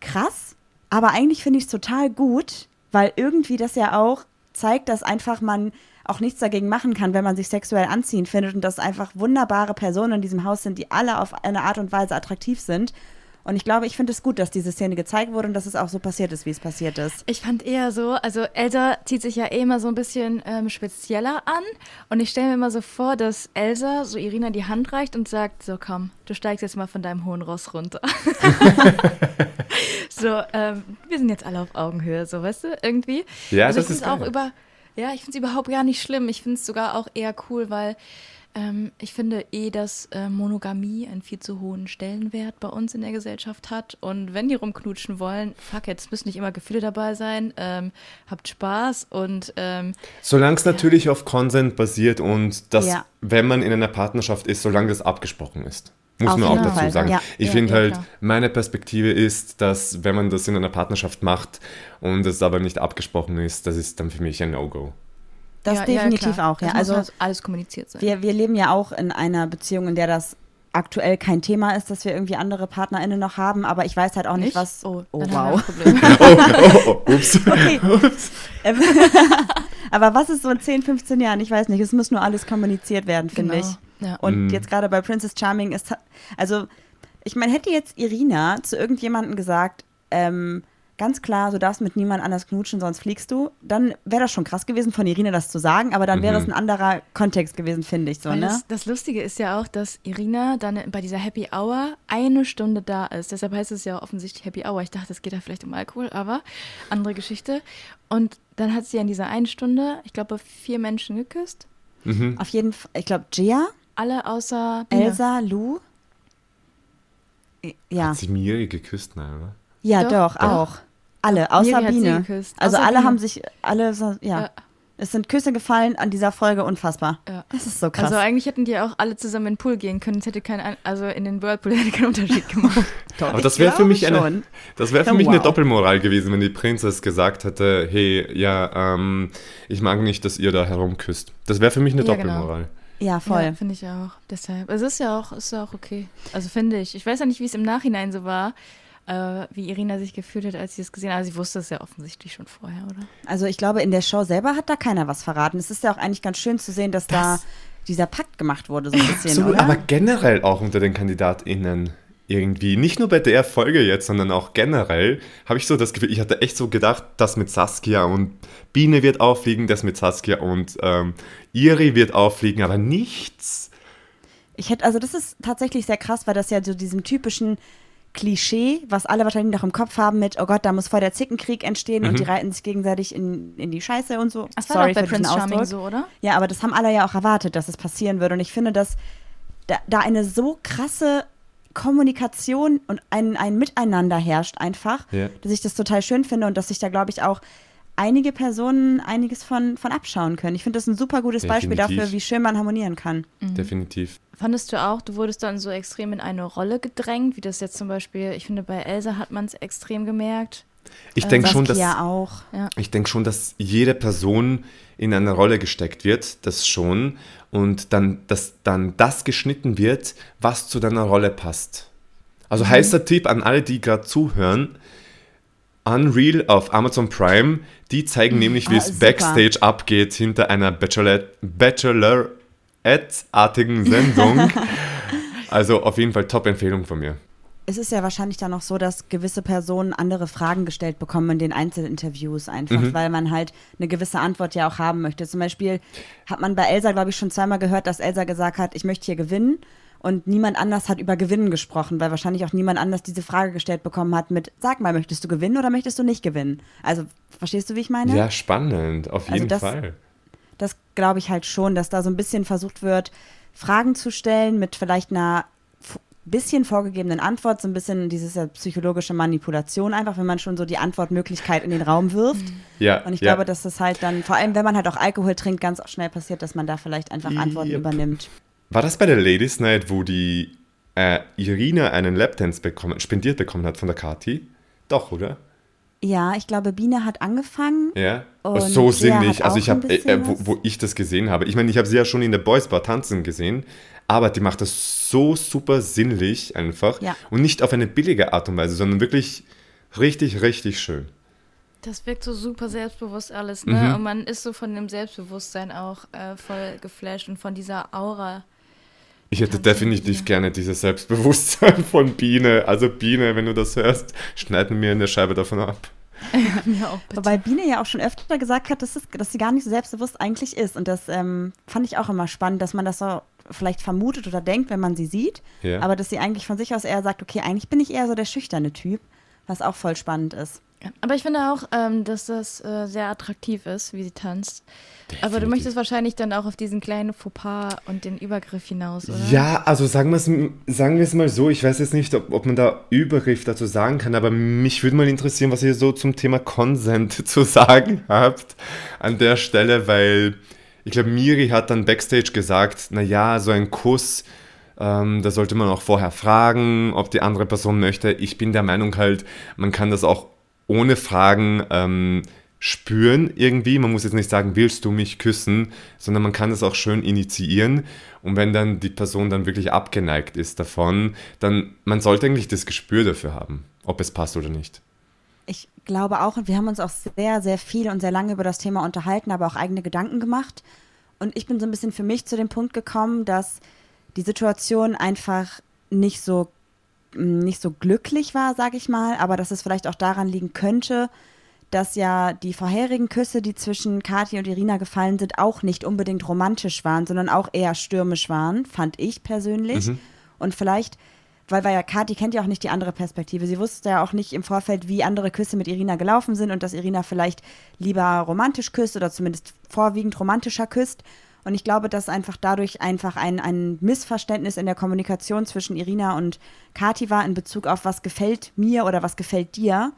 krass, aber eigentlich finde ich es total gut, weil irgendwie das ja auch zeigt, dass einfach man auch nichts dagegen machen kann, wenn man sich sexuell anziehen findet und dass einfach wunderbare Personen in diesem Haus sind, die alle auf eine Art und Weise attraktiv sind. Und ich glaube, ich finde es gut, dass diese Szene gezeigt wurde und dass es auch so passiert ist, wie es passiert ist. Ich fand eher so, also Elsa zieht sich ja eh immer so ein bisschen ähm, spezieller an und ich stelle mir immer so vor, dass Elsa so Irina die Hand reicht und sagt, so komm, du steigst jetzt mal von deinem hohen Ross runter. so, ähm, wir sind jetzt alle auf Augenhöhe, so weißt du, irgendwie. Ja, also das ich ist auch geil. über, ja, ich finde es überhaupt gar nicht schlimm. Ich finde es sogar auch eher cool, weil ähm, ich finde eh, dass äh, Monogamie einen viel zu hohen Stellenwert bei uns in der Gesellschaft hat. Und wenn die rumknutschen wollen, fuck it, es müssen nicht immer Gefühle dabei sein. Ähm, habt Spaß und ähm, Solange es natürlich auf Consent basiert und dass, Ja. wenn man in einer Partnerschaft ist, solange das abgesprochen ist. Muss Auf man auch dazu Fall, sagen. ja. Ich Ja, finde ja, halt, klar. meine Perspektive ist, dass wenn man das in einer Partnerschaft macht und es aber nicht abgesprochen ist, das ist dann für mich ein No-Go. Das ja, definitiv klar. auch, ja. Es muss Also halt alles kommuniziert sein. wir, wir leben ja auch in einer Beziehung, in der das aktuell kein Thema ist, dass wir irgendwie andere PartnerInnen noch haben, aber ich weiß halt auch nicht, Nicht? was. Oh, oh wow. Oh, oh, oh, ups. Okay. Ähm, aber was ist so in 10, 15 Jahren? Ich weiß nicht. Es muss nur alles kommuniziert werden, finde Genau. ich. Ja. Und Mm. jetzt gerade bei Princess Charming ist, also ich meine, hätte jetzt Irina zu irgendjemandem gesagt, ähm, ganz klar, du darfst mit niemand anders knutschen, sonst fliegst du, dann wäre das schon krass gewesen von Irina das zu sagen, aber dann wäre Mhm. es ein anderer Kontext gewesen, finde ich so, ne? das, das Lustige ist ja auch, dass Irina dann bei dieser Happy Hour eine Stunde da ist. Deshalb heißt es ja offensichtlich Happy Hour. Ich dachte, es geht da vielleicht um Alkohol, aber andere Geschichte. Und dann hat sie in dieser einen Stunde, ich glaube, vier Menschen geküsst. Mhm. Auf jeden Fall, ich glaube, Gia, Alle außer. Elsa, Lou. Ja, Hat sie Miri geküsst, nein, oder? Ja, Doch, doch, doch. auch. Alle, außer Miri Biene. geküsst. Also Außer alle Biene. haben sich, alle, so- ja. Ja. Es sind Küsse gefallen an dieser Folge, unfassbar. Ja. Das ist so krass. Also eigentlich hätten die auch alle zusammen in den Pool gehen können. Es hätte kein, also in den Whirlpool hätte keinen Unterschied gemacht. Doch, Aber das wäre für mich eine, schon. das wäre für mich eine wow. Doppelmoral gewesen, wenn die Prinzess gesagt hätte, hey, ja, ähm, ich mag nicht, dass ihr da herumküsst. Das wäre für mich eine Ja, genau. Doppelmoral. Ja, voll. Ja, finde ich auch. Deshalb. Es ist ja auch, ist ja auch okay. Also finde ich. Ich weiß ja nicht, wie es im Nachhinein so war, äh, wie Irina sich gefühlt hat, als sie es gesehen hat. Also sie wusste es ja offensichtlich schon vorher, oder? Also ich glaube, in der Show selber hat da keiner was verraten. Es ist ja auch eigentlich ganz schön zu sehen, dass da dieser Pakt gemacht wurde, so ein bisschen, Absolut, oder? aber generell auch unter den KandidatInnen irgendwie. Nicht nur bei der Folge jetzt, sondern auch generell habe ich so das Gefühl, ich hatte echt so gedacht, das mit Saskia und Biene wird auffliegen, das mit Saskia und ähm, Iri wird auffliegen, aber nichts. Ich hätte, also das ist tatsächlich sehr krass, weil das ja so diesem typischen Klischee, was alle wahrscheinlich noch im Kopf haben mit, oh Gott, da muss voll der Zickenkrieg entstehen und die reiten sich gegenseitig in, in die Scheiße und so. Das war doch bei Prince Charming Ausdruck. so, oder? Ja, aber das haben alle ja auch erwartet, dass es passieren würde. Und ich finde, das da, da eine so krasse Kommunikation und ein, ein Miteinander herrscht einfach, Ja. dass ich das total schön finde und dass sich da, glaube ich, auch einige Personen einiges von, von abschauen können. Ich finde das ein super gutes Beispiel Definitiv. dafür, wie schön man harmonieren kann. Definitiv. Fandest du auch, du wurdest dann so extrem in eine Rolle gedrängt, wie das jetzt zum Beispiel, ich finde, bei Elsa hat man es extrem gemerkt. Ich denke schon, dass auch. ich denke schon, dass jede Person in eine Rolle gesteckt wird, das schon, und dann, dass dann das geschnitten wird, was zu deiner Rolle passt. Also heißer Tipp an alle, die gerade zuhören. Unreal auf Amazon Prime, die zeigen nämlich, wie Ah, es. Backstage abgeht hinter einer Bachelorette- Bachelorette-artigen Sendung. also auf jeden Fall Top-Empfehlung von mir. Es ist ja wahrscheinlich dann noch so, dass gewisse Personen andere Fragen gestellt bekommen in den Einzelinterviews einfach, Mhm. weil man halt eine gewisse Antwort ja auch haben möchte. Zum Beispiel hat man bei Elsa, glaube ich, schon zweimal gehört, dass Elsa gesagt hat, ich möchte hier gewinnen. Und niemand anders hat über Gewinnen gesprochen, weil wahrscheinlich auch niemand anders diese Frage gestellt bekommen hat mit, sag mal, möchtest du gewinnen oder möchtest du nicht gewinnen? Also, verstehst du, wie ich meine? Ja, spannend, auf Also jeden das- Fall. Das glaube ich halt schon, dass da so ein bisschen versucht wird, Fragen zu stellen mit vielleicht einer bisschen vorgegebenen Antwort, so ein bisschen dieses ja, psychologische Manipulation einfach, wenn man schon so die Antwortmöglichkeit in den Raum wirft. Ja, Und ich ja. glaube, dass das halt dann, vor allem wenn man halt auch Alkohol trinkt, ganz schnell passiert, dass man da vielleicht einfach Antworten Yep. übernimmt. War das bei der Ladies Night, wo die äh, Irina einen Lapdance bekommen, spendiert bekommen hat von der Kati? Doch, oder? Ja, ich glaube, Biene hat angefangen. Ja. Und so sinnlich. Also ich habe, äh, äh, wo, wo ich das gesehen habe. Ich meine, ich habe sie ja schon in der Boys Bar tanzen gesehen, aber die macht das so super sinnlich einfach Ja. und nicht auf eine billige Art und Weise, sondern wirklich richtig, richtig schön. Das wirkt so super selbstbewusst alles, ne? Mhm. Und man ist so von dem Selbstbewusstsein auch äh, voll geflasht und von dieser Aura. Ich hätte definitiv gerne dieses Selbstbewusstsein von Biene. Also Biene, wenn du das hörst, schneid mir eine Scheibe davon ab. Mir auch bitte. Wobei Biene ja auch schon öfter gesagt hat, dass, es, dass sie gar nicht so selbstbewusst eigentlich ist. Und das ähm, fand ich auch immer spannend, dass man das so vielleicht vermutet oder denkt, wenn man sie sieht. Ja. Aber dass sie eigentlich von sich aus eher sagt, okay, eigentlich bin ich eher so der schüchterne Typ, was auch voll spannend ist. Aber ich finde auch, ähm, dass das äh, sehr attraktiv ist, wie sie tanzt. Aber du Definitiv. möchtest wahrscheinlich dann auch auf diesen kleinen Fauxpas und den Übergriff hinaus, oder? Ja, also sagen wir es sagen mal so, ich weiß jetzt nicht, ob, ob man da Übergriff dazu sagen kann, aber mich würde mal interessieren, was ihr so zum Thema Consent zu sagen habt an der Stelle, weil ich glaube, Miri hat dann backstage gesagt, naja, so ein Kuss, ähm, da sollte man auch vorher fragen, ob die andere Person möchte. Ich bin der Meinung halt, man kann das auch ohne Fragen ähm, spüren irgendwie. Man muss jetzt nicht sagen, willst du mich küssen, sondern man kann das auch schön initiieren. Und wenn dann die Person dann wirklich abgeneigt ist davon, dann man sollte eigentlich das Gespür dafür haben, ob es passt oder nicht. Ich glaube auch, und wir haben uns auch sehr, sehr viel und sehr lange über das Thema unterhalten, aber auch eigene Gedanken gemacht. Und ich bin so ein bisschen für mich zu dem Punkt gekommen, dass die Situation einfach nicht so, nicht so glücklich war, sage ich mal, aber dass es vielleicht auch daran liegen könnte, dass ja die vorherigen Küsse, die zwischen Kathi und Irina gefallen sind, auch nicht unbedingt romantisch waren, sondern auch eher stürmisch waren, fand ich persönlich. Und vielleicht, weil, weil ja Kathi kennt ja auch nicht die andere Perspektive. Sie wusste ja auch nicht im Vorfeld, wie andere Küsse mit Irina gelaufen sind und dass Irina vielleicht lieber romantisch küsst oder zumindest vorwiegend romantischer küsst. Und ich glaube, dass einfach dadurch einfach ein, ein Missverständnis in der Kommunikation zwischen Irina und Kati war in Bezug auf, was gefällt mir oder was gefällt dir.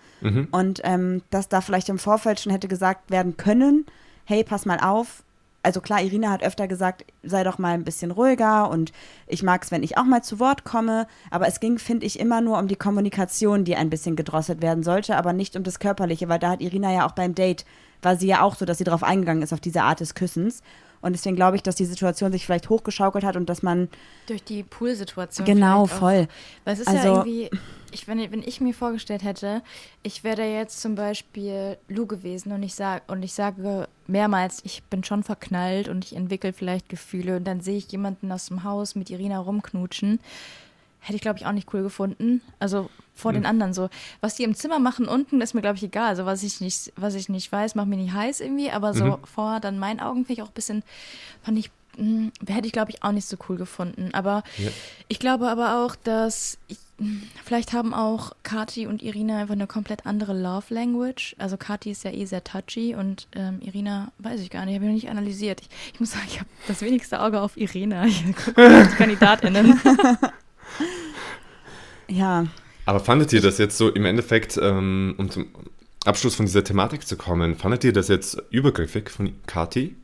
Und ähm, dass da vielleicht im Vorfeld schon hätte gesagt werden können, hey, pass mal auf. Also klar, Irina hat öfter gesagt, sei doch mal ein bisschen ruhiger und ich mag es, wenn ich auch mal zu Wort komme. Aber es ging, finde ich, immer nur um die Kommunikation, die ein bisschen gedrosselt werden sollte, aber nicht um das Körperliche, weil da hat Irina ja auch beim Date, war sie ja auch so, dass sie darauf eingegangen ist, auf diese Art des Küssens. Und deswegen glaube ich, dass die Situation sich vielleicht hochgeschaukelt hat und dass man Durch die Poolsituation. genau vielleicht auch. voll. Weil es ist Also- ja irgendwie, ich, wenn, wenn ich mir vorgestellt hätte, ich wäre jetzt zum Beispiel Lou gewesen und ich, sag, und ich sage mehrmals, ich bin schon verknallt und ich entwickle vielleicht Gefühle und dann sehe ich jemanden aus dem Haus mit Irina rumknutschen. Hätte ich, glaube ich, auch nicht cool gefunden. Also vor Hm. den anderen so. Was die im Zimmer machen unten, ist mir, glaube ich, egal. Also was ich nicht, was ich nicht weiß, macht mir nicht heiß irgendwie. Aber so Mhm. vor dann meinen Augen finde ich auch ein bisschen, fand ich, mh, hätte ich, glaube ich, auch nicht so cool gefunden. Aber Ja. ich glaube aber auch, dass ich, vielleicht haben auch Kati und Irina einfach eine komplett andere Love Language. Also Kati ist ja eh sehr touchy und ähm, Irina weiß ich gar nicht, habe ich noch nicht analysiert. Ich, ich muss sagen, ich habe das wenigste Auge auf Irina. Ich die KandidatInnen. Ja, Aber fandet ihr das jetzt so im Endeffekt, ähm, um zum Abschluss von dieser Thematik zu kommen, fandet ihr das jetzt übergriffig von Kati?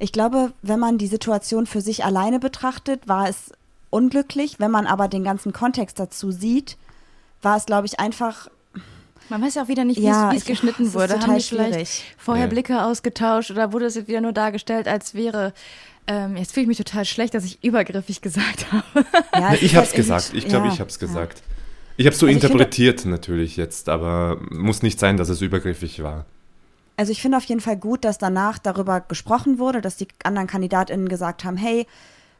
ich glaube, wenn man die Situation für sich alleine betrachtet, war es unglücklich. Wenn man aber den ganzen Kontext dazu sieht, war es, glaube ich, einfach Man weiß ja auch wieder nicht, wie Ja, es- geschnitten wurde. total Haben die vielleicht schwierig. vorher Ja. Blicke ausgetauscht oder wurde es jetzt wieder nur dargestellt, als wäre. Ähm, jetzt fühle ich mich total schlecht, dass ich übergriffig gesagt habe. Ja, es ich hab's halt gesagt, irgendwie- ich glaube, ja, ich hab's ja. gesagt. Ich habe so Also ich finde- interpretiert natürlich jetzt, aber muss nicht sein, dass es übergriffig war. Also ich finde auf jeden Fall gut, dass danach darüber gesprochen wurde, dass die anderen KandidatInnen gesagt haben, hey,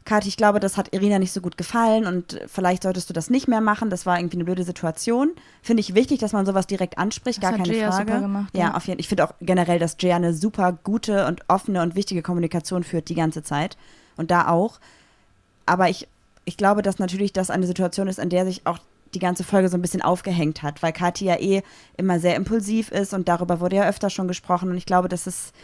Kathi, ich glaube, das hat Irina nicht so gut gefallen und vielleicht solltest du das nicht mehr machen. Das war irgendwie eine blöde Situation. Finde ich wichtig, dass man sowas direkt anspricht, Das gar keine Jaya Frage. super gemacht, ja, ja. auf jeden Ich finde auch generell, dass Jaya eine super gute und offene und wichtige Kommunikation führt die ganze Zeit. Und da auch. Aber ich, ich glaube, dass natürlich das eine Situation ist, in der sich auch die ganze Folge so ein bisschen aufgehängt hat, weil Kathi ja eh immer sehr impulsiv ist und darüber wurde ja öfter schon gesprochen. Und ich glaube, das ist,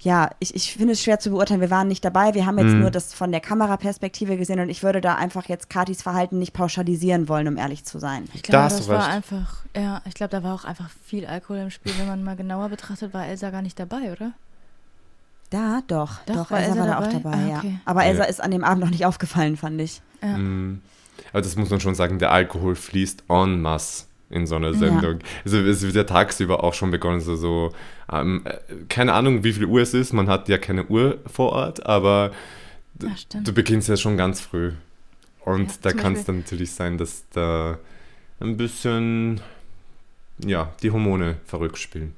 ja, ich, ich finde es schwer zu beurteilen. Wir waren nicht dabei, wir haben jetzt Mhm. nur das von der Kameraperspektive gesehen und ich würde da einfach jetzt Katis Verhalten nicht pauschalisieren wollen, um ehrlich zu sein. Ich Da glaube, hast das du war recht. einfach, ja, ich glaube, da war auch einfach viel Alkohol im Spiel. Wenn man mal genauer betrachtet, war Elsa gar nicht dabei, oder? Da, doch, Doch, doch, war Elsa Elsa war da auch dabei? Ah, ja. okay. Aber Elsa Ja. ist an dem Abend noch nicht aufgefallen, fand ich. Ja. Mm. Aber das muss man schon sagen, der Alkohol fließt en masse in so einer Ja. Sendung. Also es wird ja tagsüber auch schon begonnen, so, so ähm, äh, keine Ahnung, wie viel Uhr es ist, man hat ja keine Uhr vor Ort, aber Ja, du beginnst ja schon ganz früh. Und Ja, da kann es dann natürlich sein, dass da ein bisschen, ja, die Hormone verrückt spielen.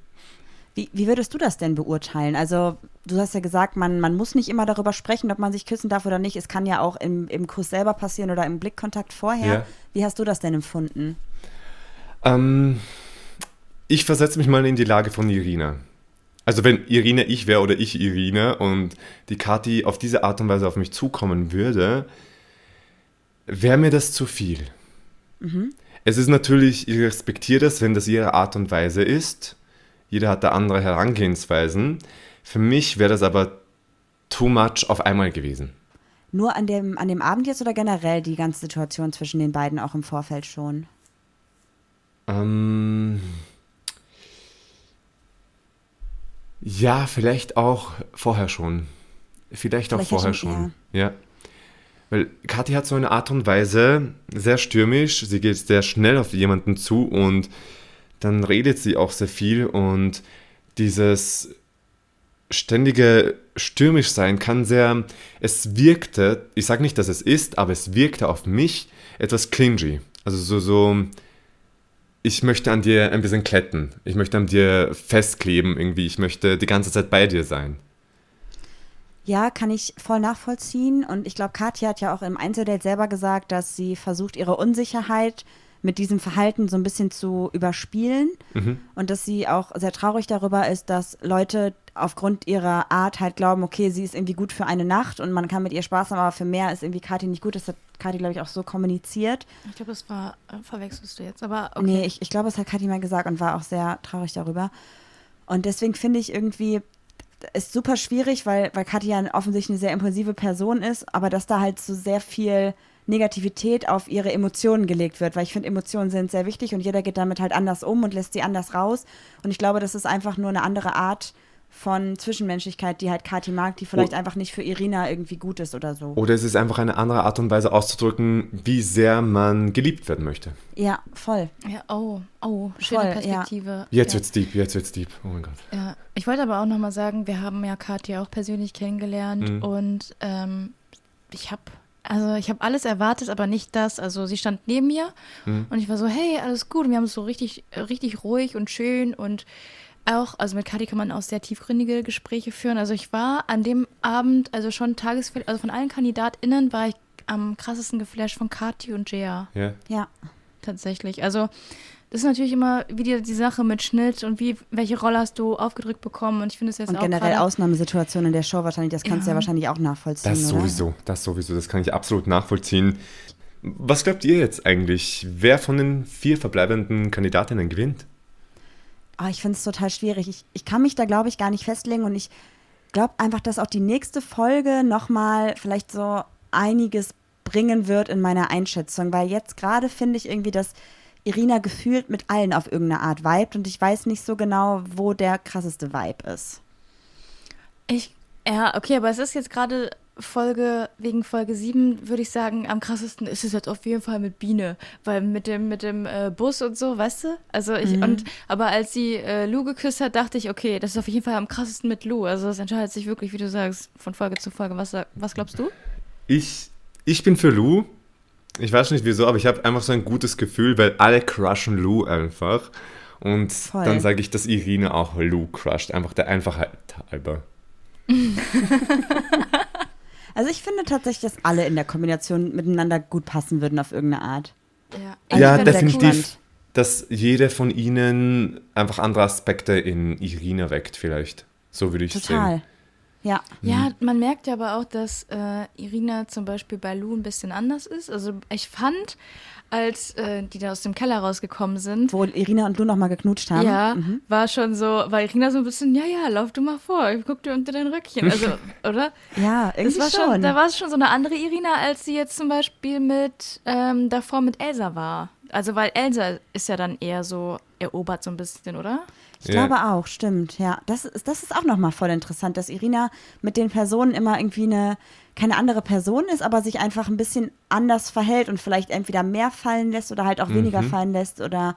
Wie, wie würdest du das denn beurteilen? Also, du hast ja gesagt, man, man muss nicht immer darüber sprechen, ob man sich küssen darf oder nicht. Es kann ja auch im, im Kuss selber passieren oder im Blickkontakt vorher. Ja. Wie hast du das denn empfunden? Ähm, ich versetze mich mal in die Lage von Irina. Also wenn Irina ich wäre oder ich Irina und die Kathi auf diese Art und Weise auf mich zukommen würde, wäre mir das zu viel. Es ist natürlich, ich respektiere das, wenn das ihre Art und Weise ist. Jeder hat da andere Herangehensweisen. Für mich wäre das aber too much auf einmal gewesen. Nur an dem, an dem Abend jetzt oder generell die ganze Situation zwischen den beiden auch im Vorfeld schon? Ähm, ja, vielleicht auch vorher schon. Vielleicht auch Vielleicht ja vorher schon schon. Ja. Weil Kathi hat so eine Art und Weise, sehr stürmisch, sie geht sehr schnell auf jemanden zu und dann redet sie auch sehr viel und dieses ständige stürmisch sein kann sehr, es wirkte, ich sage nicht, dass es ist, aber es wirkte auf mich etwas clingy. Also so, so, ich möchte an dir ein bisschen kletten. Ich möchte an dir festkleben irgendwie. Ich möchte die ganze Zeit bei dir sein. Ja, kann ich voll nachvollziehen. Und ich glaube, Katja hat ja auch im Einzeldate selber gesagt, dass sie versucht, ihre Unsicherheit mit diesem Verhalten so ein bisschen zu überspielen. Und dass sie auch sehr traurig darüber ist, dass Leute aufgrund ihrer Art halt glauben, okay, sie ist irgendwie gut für eine Nacht und man kann mit ihr Spaß haben, aber für mehr ist irgendwie Kathi nicht gut. Das hat Kathi, glaube ich, auch so kommuniziert. Ich glaube, das war, äh, verwechselst du jetzt, aber okay. Nee, ich, ich glaube, das hat Kathi mal gesagt und war auch sehr traurig darüber. Und deswegen finde ich irgendwie, ist super schwierig, weil, weil Kathi ja offensichtlich eine sehr impulsive Person ist, aber dass da halt so sehr viel Negativität auf ihre Emotionen gelegt wird, weil ich finde, Emotionen sind sehr wichtig und jeder geht damit halt anders um und lässt sie anders raus. Und ich glaube, das ist einfach nur eine andere Art von Zwischenmenschlichkeit, die halt Kathi mag, die vielleicht Oh. einfach nicht für Irina irgendwie gut ist oder so. Oder es ist einfach eine andere Art und Weise auszudrücken, wie sehr man geliebt werden möchte. Ja, voll. Ja, oh, oh, schöne Voll, ja. Perspektive. Jetzt ja. wird's deep, jetzt wird's deep. Oh mein Gott. Ja, ich wollte aber auch nochmal sagen, wir haben ja Katja auch persönlich kennengelernt Mhm. und ähm, ich habe also ich habe alles erwartet, aber nicht das. Also sie stand neben mir Mhm. und ich war so, hey, alles gut. Und wir haben es so richtig, richtig ruhig und schön und auch, also mit Kati kann man auch sehr tiefgründige Gespräche führen. Also ich war an dem Abend, also schon tagesfeld, also von allen KandidatInnen war ich am krassesten geflasht von Kati und Jea Ja. Ja. tatsächlich. Also das ist natürlich immer wieder die Sache mit Schnitt und wie, welche Rolle hast du aufgedrückt bekommen und ich finde es jetzt Und auch generell Ausnahmesituationen in der Show wahrscheinlich, das kannst du ja Ja. wahrscheinlich auch nachvollziehen. Das oder? sowieso, das sowieso, das kann ich absolut nachvollziehen. Was glaubt ihr jetzt eigentlich, wer von den vier verbleibenden Kandidatinnen gewinnt? Oh, ich finde es total schwierig. Ich, ich kann mich da, glaube ich, gar nicht festlegen und ich glaube einfach, dass auch die nächste Folge nochmal vielleicht so einiges bringen wird in meiner Einschätzung, weil jetzt gerade finde ich irgendwie, dass Irina gefühlt mit allen auf irgendeine Art vibet und ich weiß nicht so genau, wo der krasseste Vibe ist. Ich, ja, okay, aber es ist jetzt gerade Folge, wegen Folge 7 würde ich sagen, am krassesten ist es jetzt auf jeden Fall mit Biene, weil mit dem, mit dem äh, Bus und so, weißt du? Also ich, mhm. und, aber als sie äh, Lou geküsst hat, dachte ich, okay, das ist auf jeden Fall am krassesten mit Lou. Also es entscheidet sich wirklich, wie du sagst, von Folge zu Folge. Was, was glaubst du? Ich, ich bin für Lou. Ich weiß nicht wieso, aber ich habe einfach so ein gutes Gefühl, weil alle crushen Lou einfach. Und Voll. dann sage ich, dass Irina auch Lou crusht, einfach der Einfachheit halber. Also ich finde tatsächlich, dass alle in der Kombination miteinander gut passen würden auf irgendeine Art. Ja, also ja definitiv. Dass jede von ihnen einfach andere Aspekte in Irina weckt, vielleicht. So würde ich Total. sehen. Total. Ja. Ja, man merkt ja aber auch, dass äh, Irina zum Beispiel bei Lou ein bisschen anders ist. Also ich fand, als äh, die da aus dem Keller rausgekommen sind. Wo Irina und du nochmal geknutscht haben. Ja, mhm. war schon so, war Irina so ein bisschen, ja, ja, lauf du mal vor, ich guck dir unter dein Röckchen. Also, oder? ja, irgendwie das war schon. Da war es schon so eine andere Irina, als sie jetzt zum Beispiel mit, ähm, davor mit Elsa war. Also, weil Elsa ist ja dann eher so erobert so ein bisschen, oder? Ich ja. glaube auch, stimmt, ja. Das ist, das ist auch nochmal voll interessant, dass Irina mit den Personen immer irgendwie eine, keine andere Person ist, aber sich einfach ein bisschen anders verhält und vielleicht entweder mehr fallen lässt oder halt auch mhm. weniger fallen lässt oder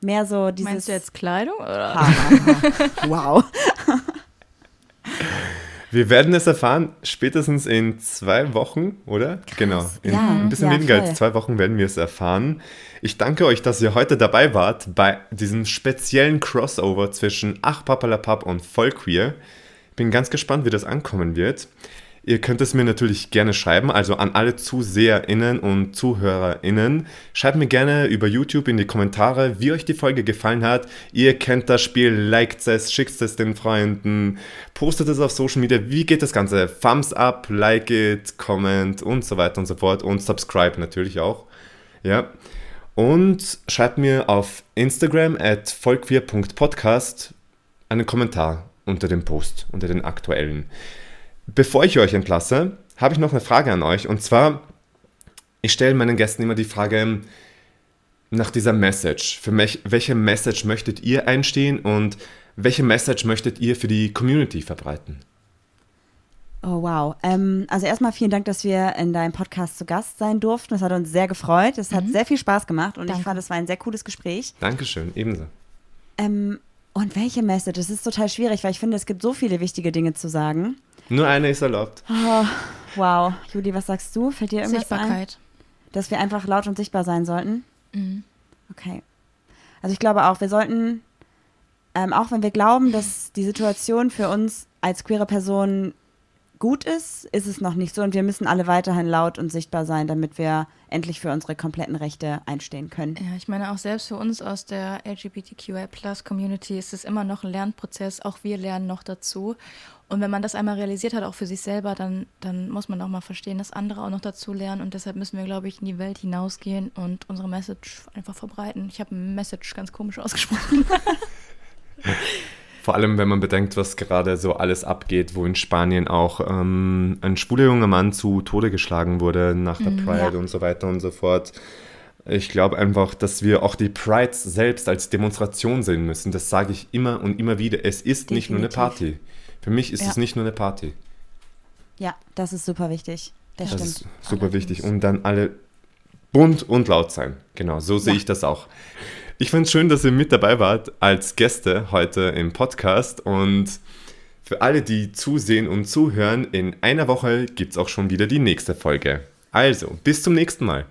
mehr so dieses. Meinst du jetzt Kleidung? Oder? wow. Wir werden es erfahren, spätestens in zwei Wochen, oder? Krass. Genau. In ja, ein bisschen ja, weniger voll. als zwei Wochen werden wir es erfahren. Ich danke euch, dass ihr heute dabei wart bei diesem speziellen Crossover zwischen Ach Papalapap und Vollqueer. Bin ganz gespannt, wie das ankommen wird. Ihr könnt es mir natürlich gerne schreiben, also an alle ZuseherInnen und ZuhörerInnen. Schreibt mir gerne über YouTube in die Kommentare, wie euch die Folge gefallen hat. Ihr kennt das Spiel, liked es, schickt es den Freunden, postet es auf Social Media. Wie geht das Ganze? Thumbs up, like it, comment und so weiter und so fort. Und subscribe natürlich auch. Ja. Und schreibt mir auf Instagram at vollqueer.podcast einen Kommentar unter dem Post, unter den aktuellen. Bevor ich euch entlasse, habe ich noch eine Frage an euch. Und zwar, ich stelle meinen Gästen immer die Frage nach dieser Message. Für mich, welche Message möchtet ihr einstehen und welche Message möchtet ihr für die Community verbreiten? Oh, wow. Ähm, also erstmal vielen Dank, dass wir in deinem Podcast zu Gast sein durften. Das hat uns sehr gefreut. Es hat mhm. sehr viel Spaß gemacht und Danke. ich fand, es war ein sehr cooles Gespräch. Dankeschön, ebenso. Ähm, und welche Message? Das ist total schwierig, weil ich finde, es gibt so viele wichtige Dinge zu sagen. Nur eine ist erlaubt. Oh, wow. Juli, was sagst du? Fällt dir irgendwas Sichtbarkeit. Ein? Dass wir einfach laut und sichtbar sein sollten? Mhm. Okay. Also ich glaube auch, wir sollten, ähm, auch wenn wir glauben, dass die Situation für uns als queere Person gut ist, ist es noch nicht so und wir müssen alle weiterhin laut und sichtbar sein, damit wir endlich für unsere kompletten Rechte einstehen können. Ja, ich meine auch selbst für uns aus der LGBTQI-Plus-Community ist es immer noch ein Lernprozess, auch wir lernen noch dazu. Und wenn man das einmal realisiert hat, auch für sich selber, dann, dann muss man auch mal verstehen, dass andere auch noch dazu lernen. Und deshalb müssen wir, glaube ich, in die Welt hinausgehen und unsere Message einfach verbreiten. Ich habe Message ganz komisch ausgesprochen. Vor allem, wenn man bedenkt, was gerade so alles abgeht, wo in Spanien auch ähm, ein schwuler junger Mann zu Tode geschlagen wurde nach der mhm, Pride ja. und so weiter und so fort. Ich glaube einfach, dass wir auch die Prides selbst als Demonstration sehen müssen. Das sage ich immer und immer wieder. Es ist Definitiv. nicht nur eine Party. Für mich ist ja. es nicht nur eine Party. Ja, das ist super wichtig. Das, das stimmt. ist super Allerdings. wichtig. Und dann alle bunt und laut sein. Genau, so sehe ja. ich das auch. Ich es schön, dass ihr mit dabei wart als Gäste heute im Podcast und für alle, die zusehen und zuhören, in einer Woche gibt es auch schon wieder die nächste Folge. Also, bis zum nächsten Mal.